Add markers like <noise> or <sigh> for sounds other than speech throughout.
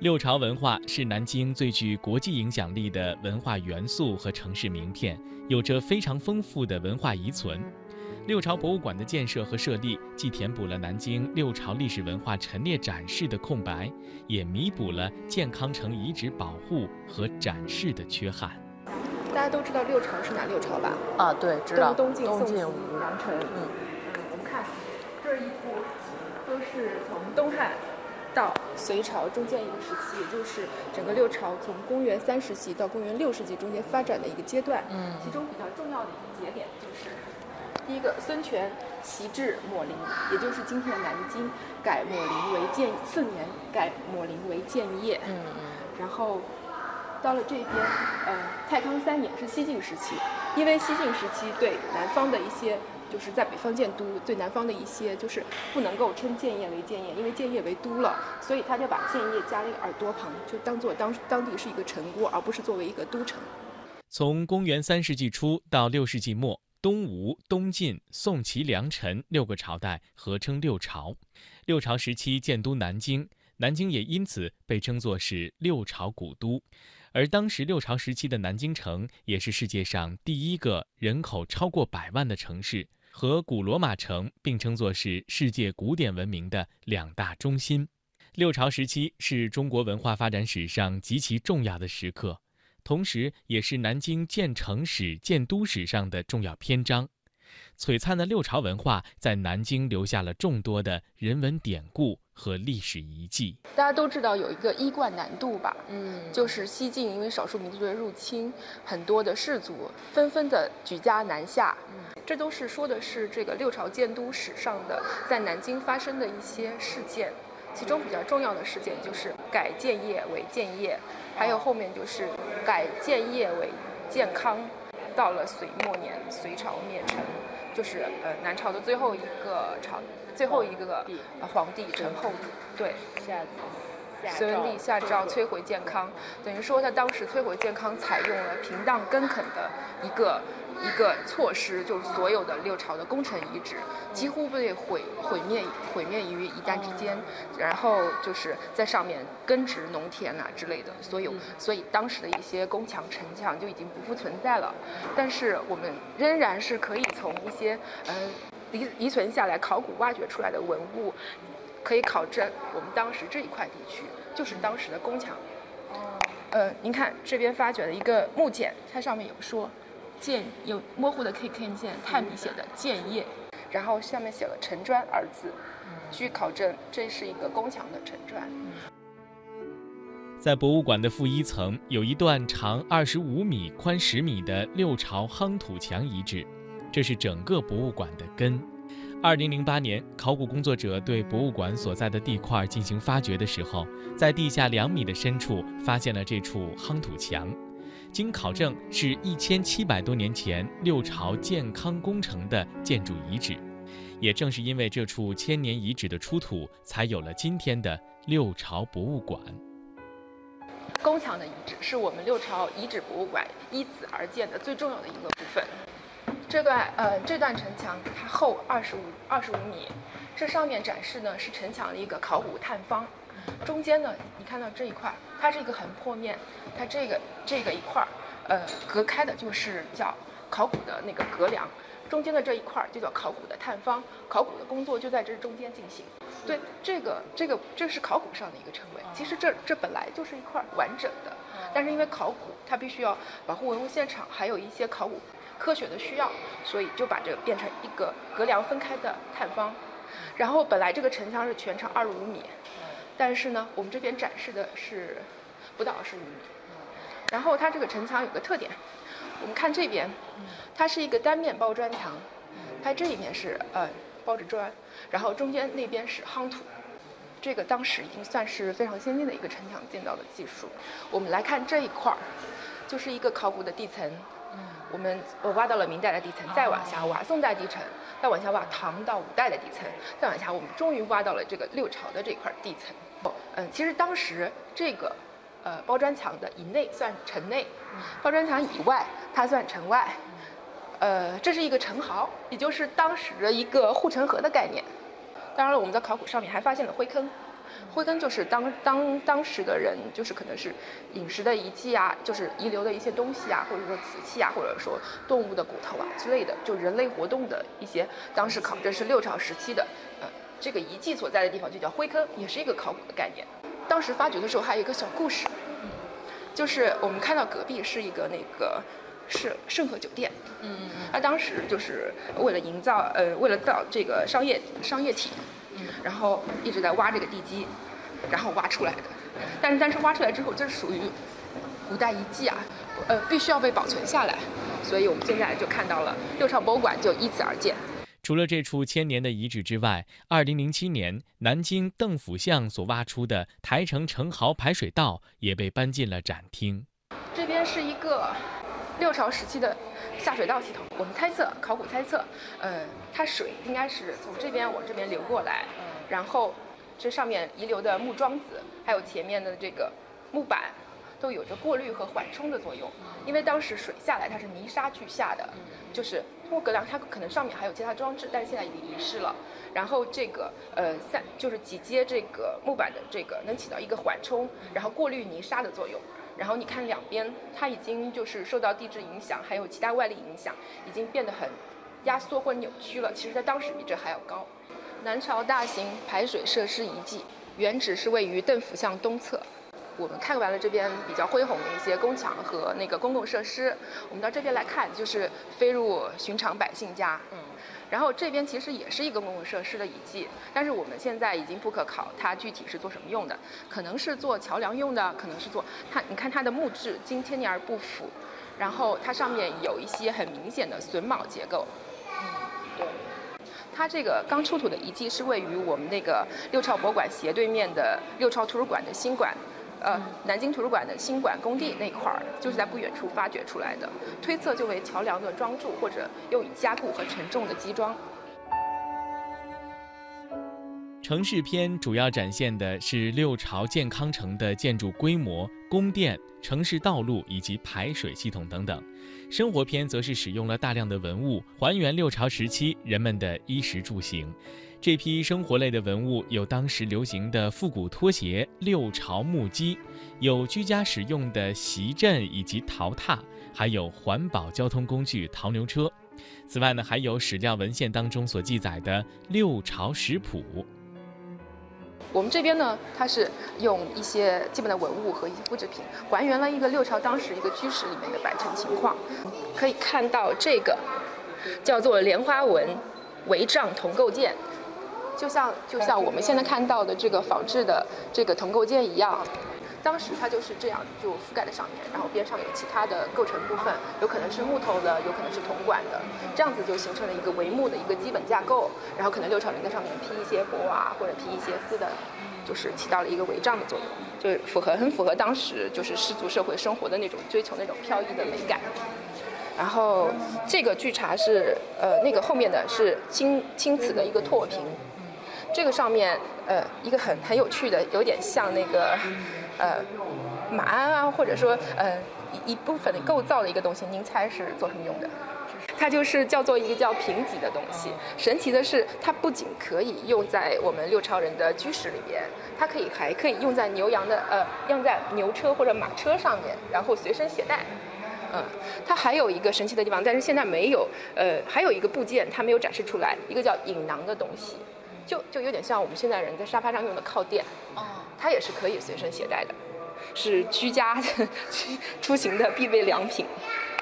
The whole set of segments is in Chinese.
六朝文化是南京最具国际影响力的文化元素和城市名片，有着非常丰富的文化遗存。六朝博物馆的建设和设立，既填补了南京六朝历史文化陈列展示的空白，也弥补了健康城遗址保护和展示的缺憾。大家都知道六朝是哪六朝吧？啊，对，知道。东晋、宋、齐、梁、陈。嗯，我们看这一幅，都是从东汉。到隋朝中间一个时期，也就是整个六朝从公元三世纪到公元六世纪中间发展的一个阶段。嗯，其中比较重要的一个节点就是，第一个孙权袭制抹陵，也就是今天的南京，改抹陵为建次年改抹陵为建业。嗯嗯。然后到了这边，呃，太康三年是西晋时期，因为西晋时期对南方的一些。就是在北方建都，对南方的一些就是不能够称建业为建业，因为建业为都了，所以他就把建业加了一个耳朵旁，就当做当当地是一个城郭，而不是作为一个都城。从公元三世纪初到六世纪末，东吴、东晋、宋、齐、梁、陈六个朝代合称六朝。六朝时期建都南京，南京也因此被称作是六朝古都。而当时六朝时期的南京城，也是世界上第一个人口超过百万的城市。和古罗马城并称作是世界古典文明的两大中心。六朝时期是中国文化发展史上极其重要的时刻，同时也是南京建城史、建都史上的重要篇章。璀璨的六朝文化在南京留下了众多的人文典故和历史遗迹。大家都知道有一个衣冠南渡吧？嗯，就是西晋因为少数民族的入侵，很多的士族纷纷的举家南下。这都是说的是这个六朝建都史上的在南京发生的一些事件，其中比较重要的事件就是改建业为建业，还有后面就是改建业为健康。到了隋末年，隋朝灭陈，就是呃南朝的最后一个朝，最后一个皇帝陈后主，对。隋文帝下诏摧毁健康，等于说他当时摧毁健康采用了平荡根垦的一个一个措施，就是所有的六朝的功臣遗址几乎被毁毁灭毁灭于一旦之间，然后就是在上面耕植农田啊之类的，所有所以当时的一些宫墙城墙就已经不复存在了，但是我们仍然是可以从一些呃遗遗存下来考古挖掘出来的文物。可以考证，我们当时这一块地区就是当时的宫墙。哦。呃，您看这边发掘的一个木简，它上面有说“建”，有模糊的可以看见太明显的“建业”，然后下面写了“城砖”二字。据考证，这是一个宫墙的城砖。在博物馆的负一层，有一段长二十五米、宽十米的六朝夯土墙遗址，这是整个博物馆的根。二零零八年，考古工作者对博物馆所在的地块进行发掘的时候，在地下两米的深处发现了这处夯土墙。经考证，是一千七百多年前六朝建康工程的建筑遗址。也正是因为这处千年遗址的出土，才有了今天的六朝博物馆。宫墙的遗址是我们六朝遗址博物馆依此而建的最重要的一个部分。这段呃，这段城墙它厚二十五二十五米，这上面展示呢是城墙的一个考古探方，中间呢你看到这一块，它是一个横坡面，它这个这个一块儿，呃，隔开的就是叫考古的那个隔梁，中间的这一块就叫考古的探方，考古的工作就在这中间进行。对，这个这个这是考古上的一个称谓，其实这这本来就是一块完整的，但是因为考古它必须要保护文物现场，还有一些考古。科学的需要，所以就把这个变成一个隔梁分开的探方。然后本来这个城墙是全长二十五米，但是呢，我们这边展示的是不到二十五米。然后它这个城墙有个特点，我们看这边，它是一个单面包砖墙，它这一面是呃包着砖，然后中间那边是夯土。这个当时已经算是非常先进的一个城墙建造的技术。我们来看这一块儿，就是一个考古的地层。我们我挖到了明代的地层，再往下挖宋代地层，再往下挖唐到五代的地层，再往下我们终于挖到了这个六朝的这块地层。嗯，其实当时这个呃包砖墙的以内算城内，包砖墙以外它算城外。呃，这是一个城壕，也就是当时的一个护城河的概念。当然了，我们在考古上面还发现了灰坑，灰坑就是当当当时的人就是可能是饮食的遗迹啊，就是遗留的一些东西啊，或者说瓷器啊，或者说动物的骨头啊之类的，就人类活动的一些当时考证是六朝时期的，呃，这个遗迹所在的地方就叫灰坑，也是一个考古的概念。当时发掘的时候还有一个小故事，就是我们看到隔壁是一个那个。是盛和酒店，嗯嗯嗯，他当时就是为了营造，呃，为了造这个商业商业体，嗯，然后一直在挖这个地基，然后挖出来的，但是但是挖出来之后，这是属于古代遗迹啊，呃，必须要被保存下来，所以我们现在就看到了六朝博物馆就依此而建。除了这处千年的遗址之外，二零零七年南京邓府巷所挖出的台城城壕排水道也被搬进了展厅。这边是一个。六朝时期的下水道系统，我们猜测，考古猜测，呃，它水应该是从这边往这边流过来，然后这上面遗留的木桩子，还有前面的这个木板，都有着过滤和缓冲的作用。因为当时水下来它是泥沙俱下的，就是通过隔梁，它可能上面还有其他装置，但是现在已经遗失了。然后这个呃三就是几阶这个木板的这个能起到一个缓冲，然后过滤泥沙的作用。然后你看两边，它已经就是受到地质影响，还有其他外力影响，已经变得很压缩或扭曲了。其实，在当时比这还要高。南朝大型排水设施遗迹，原址是位于邓府巷东侧。我们看完了这边比较恢宏的一些宫墙和那个公共设施，我们到这边来看，就是飞入寻常百姓家。嗯。然后这边其实也是一个公共设施的遗迹，但是我们现在已经不可考它具体是做什么用的，可能是做桥梁用的，可能是做它。你看它的木质经千年而不腐，然后它上面有一些很明显的榫卯结构。嗯，对。它这个刚出土的遗迹是位于我们那个六朝博物馆斜对面的六朝图书馆的新馆。呃，南京图书馆的新馆工地那块儿，就是在不远处发掘出来的，推测就为桥梁的桩柱或者用以加固和承重的基桩。城市篇主要展现的是六朝建康城的建筑规模、宫殿、城市道路以及排水系统等等；生活篇则是使用了大量的文物，还原六朝时期人们的衣食住行。这批生活类的文物有当时流行的复古拖鞋、六朝木屐，有居家使用的席镇以及陶榻，还有环保交通工具陶牛车。此外呢，还有史料文献当中所记载的六朝食谱。我们这边呢，它是用一些基本的文物和一些复制品，还原了一个六朝当时一个居室里面的摆陈情况。可以看到这个叫做莲花纹帷帐铜构件。就像就像我们现在看到的这个仿制的这个铜构件一样，当时它就是这样就覆盖在上面，然后边上有其他的构成部分，有可能是木头的，有可能是铜管的，这样子就形成了一个帷幕的一个基本架构。然后可能六朝人在上面披一些帛啊，或者披一些丝的，就是起到了一个帷帐的作用，就符合很符合当时就是氏族社会生活的那种追求那种飘逸的美感。然后这个据查是呃那个后面的是青青瓷的一个拓屏。这个上面，呃，一个很很有趣的，有点像那个，呃，马鞍啊，或者说，呃，一一部分的构造的一个东西，您猜是做什么用的？它就是叫做一个叫平脊的东西。神奇的是，它不仅可以用在我们六朝人的居室里边，它可以还可以用在牛羊的，呃，用在牛车或者马车上面，然后随身携带。嗯，它还有一个神奇的地方，但是现在没有，呃，还有一个部件它没有展示出来，一个叫引囊的东西。就就有点像我们现在人在沙发上用的靠垫，哦，它也是可以随身携带的，是居家 <laughs> 出行的必备良品，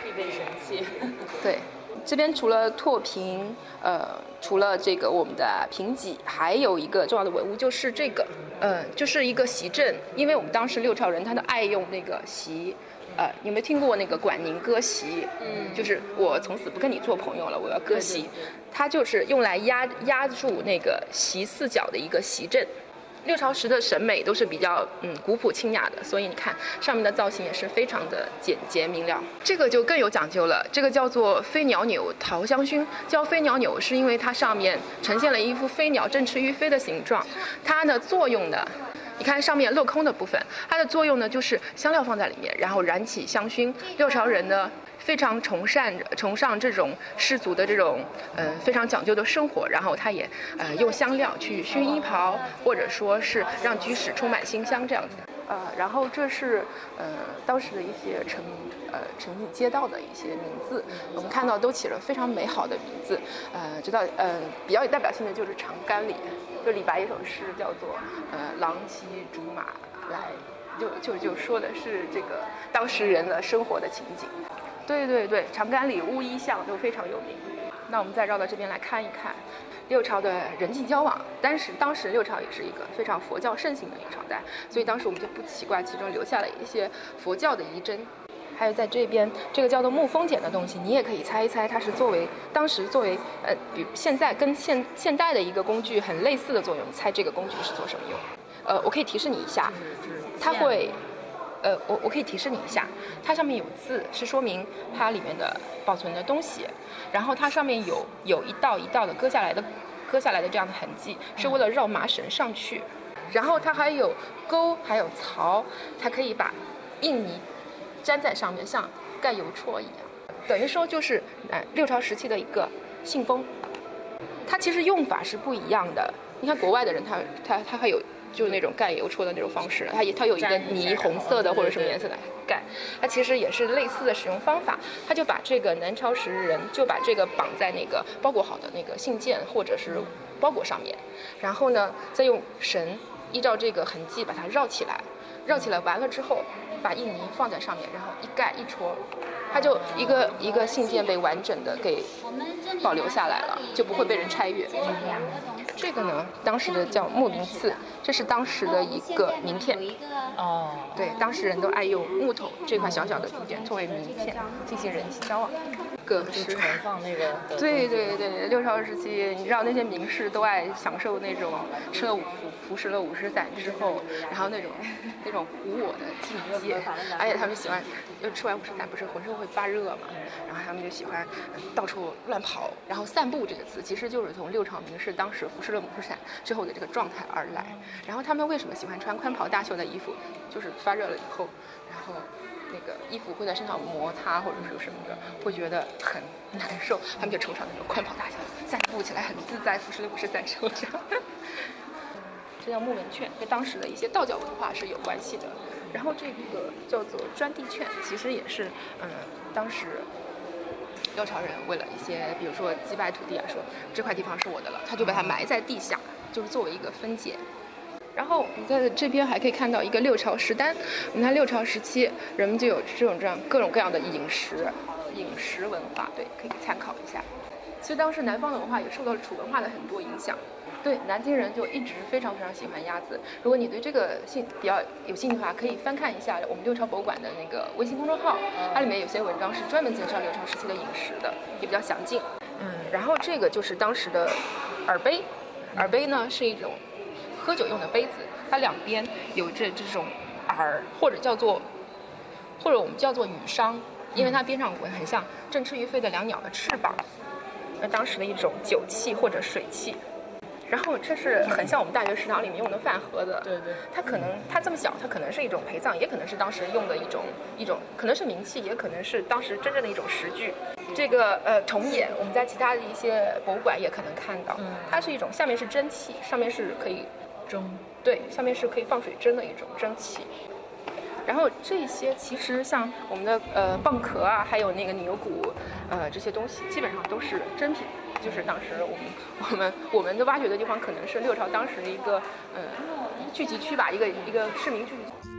必备神器。<laughs> 对，这边除了拓平，呃，除了这个我们的平脊，还有一个重要的文物就是这个，呃，就是一个席镇，因为我们当时六朝人他都爱用那个席。呃，有没有听过那个管宁割席？嗯，就是我从此不跟你做朋友了，我要割席。它就是用来压压住那个席四角的一个席阵。六朝时的审美都是比较嗯古朴清雅的，所以你看上面的造型也是非常的简洁明了。这个就更有讲究了，这个叫做飞鸟钮桃香薰，叫飞鸟钮是因为它上面呈现了一副飞鸟振翅欲飞的形状，它的作用呢。你看上面镂空的部分，它的作用呢，就是香料放在里面，然后燃起香薰。六朝人呢，非常崇善崇尚这种氏族的这种呃非常讲究的生活，然后他也呃用香料去熏衣袍，或者说是让居室充满馨香这样子。呃，然后这是呃当时的一些城呃城里街道的一些名字，我们看到都起了非常美好的名字。呃，知道呃比较有代表性的就是长干里，就李白一首诗叫做呃郎骑竹马来，就就就说的是这个当时人的生活的情景。对对对，长干里乌衣巷都非常有名。那我们再绕到这边来看一看。六朝的人际交往，但是当时六朝也是一个非常佛教盛行的一个朝代，所以当时我们就不奇怪其中留下了一些佛教的遗珍。还有在这边这个叫做木风剪的东西，你也可以猜一猜，它是作为当时作为呃，比现在跟现现代的一个工具很类似的作用，猜这个工具是做什么用？呃，我可以提示你一下，它会。呃，我我可以提示你一下，它上面有字，是说明它里面的保存的东西。然后它上面有有一道一道的割下来的，割下来的这样的痕迹，是为了绕麻绳上去。然后它还有钩，还有槽，它可以把印泥粘在上面，像盖邮戳一样。等于说就是呃六朝时期的一个信封。它其实用法是不一样的。你看国外的人，他他他还有。就是那种盖邮戳的那种方式，它也它有一个泥红色的或者什么颜色的盖，它其实也是类似的使用方法。它就把这个南朝时人就把这个绑在那个包裹好的那个信件或者是包裹上面，然后呢再用绳依照这个痕迹把它绕起来，绕起来完了之后把印泥放在上面，然后一盖一戳，它就一个一个信件被完整的给保留下来了，就不会被人拆阅。这个呢，当时的叫木名刺，这是当时的一个名片。哦，对，当时人都爱用木头这块小小的竹简作为名片进行人际交往。各是放那个。对对对，六朝时期，你知道那些名士都爱享受那种吃了五服服食了五石散之后，然后那种那种无我的境界，而且他们喜欢，就吃完五石散不是浑身会发热嘛，然后他们就喜欢到处乱跑，然后散步这个词其实就是从六朝名士当时服食了五石散之后的这个状态而来。然后他们为什么喜欢穿宽袍大袖的衣服？就是发热了以后，然后。那个衣服会在身上摩擦或者是什么的，会觉得很难受，他们就穿上那种宽袍大袖，散步起来很自在，服侍的不是在手上。这叫木门券，跟当时的一些道教文化是有关系的。然后这个叫做专地券，其实也是，嗯，当时六朝人为了一些，比如说击败土地啊，说这块地方是我的了，他就把它埋在地下，就是作为一个分解。然后我们在这边还可以看到一个六朝食单。你看六朝时期，人们就有这种这样各种各样的饮食，饮食文化，对，可以参考一下。其实当时南方的文化也受到了楚文化的很多影响。对，南京人就一直非常非常喜欢鸭子。如果你对这个兴比较有兴趣的话，可以翻看一下我们六朝博物馆的那个微信公众号，它里面有些文章是专门介绍六朝时期的饮食的，也比较详尽。嗯，然后这个就是当时的耳杯，耳杯呢是一种。喝酒用的杯子，它两边有着这种耳，或者叫做，或者我们叫做羽裳，因为它边上纹很像振翅欲飞的两鸟的翅膀，那当时的一种酒器或者水器。然后这是很像我们大学食堂里面用的饭盒子，对对。它可能它这么小，它可能是一种陪葬，也可能是当时用的一种一种，可能是名器，也可能是当时真正的一种食具。这个呃铜眼，我们在其他的一些博物馆也可能看到，它是一种下面是蒸汽，上面是可以。蒸对，下面是可以放水蒸的一种蒸汽。然后这些其实像我们的呃蚌壳啊，还有那个牛骨，呃这些东西基本上都是真品。就是当时我们我们我们的挖掘的地方可能是六朝当时的一个呃聚集区吧，一个一个市民聚集。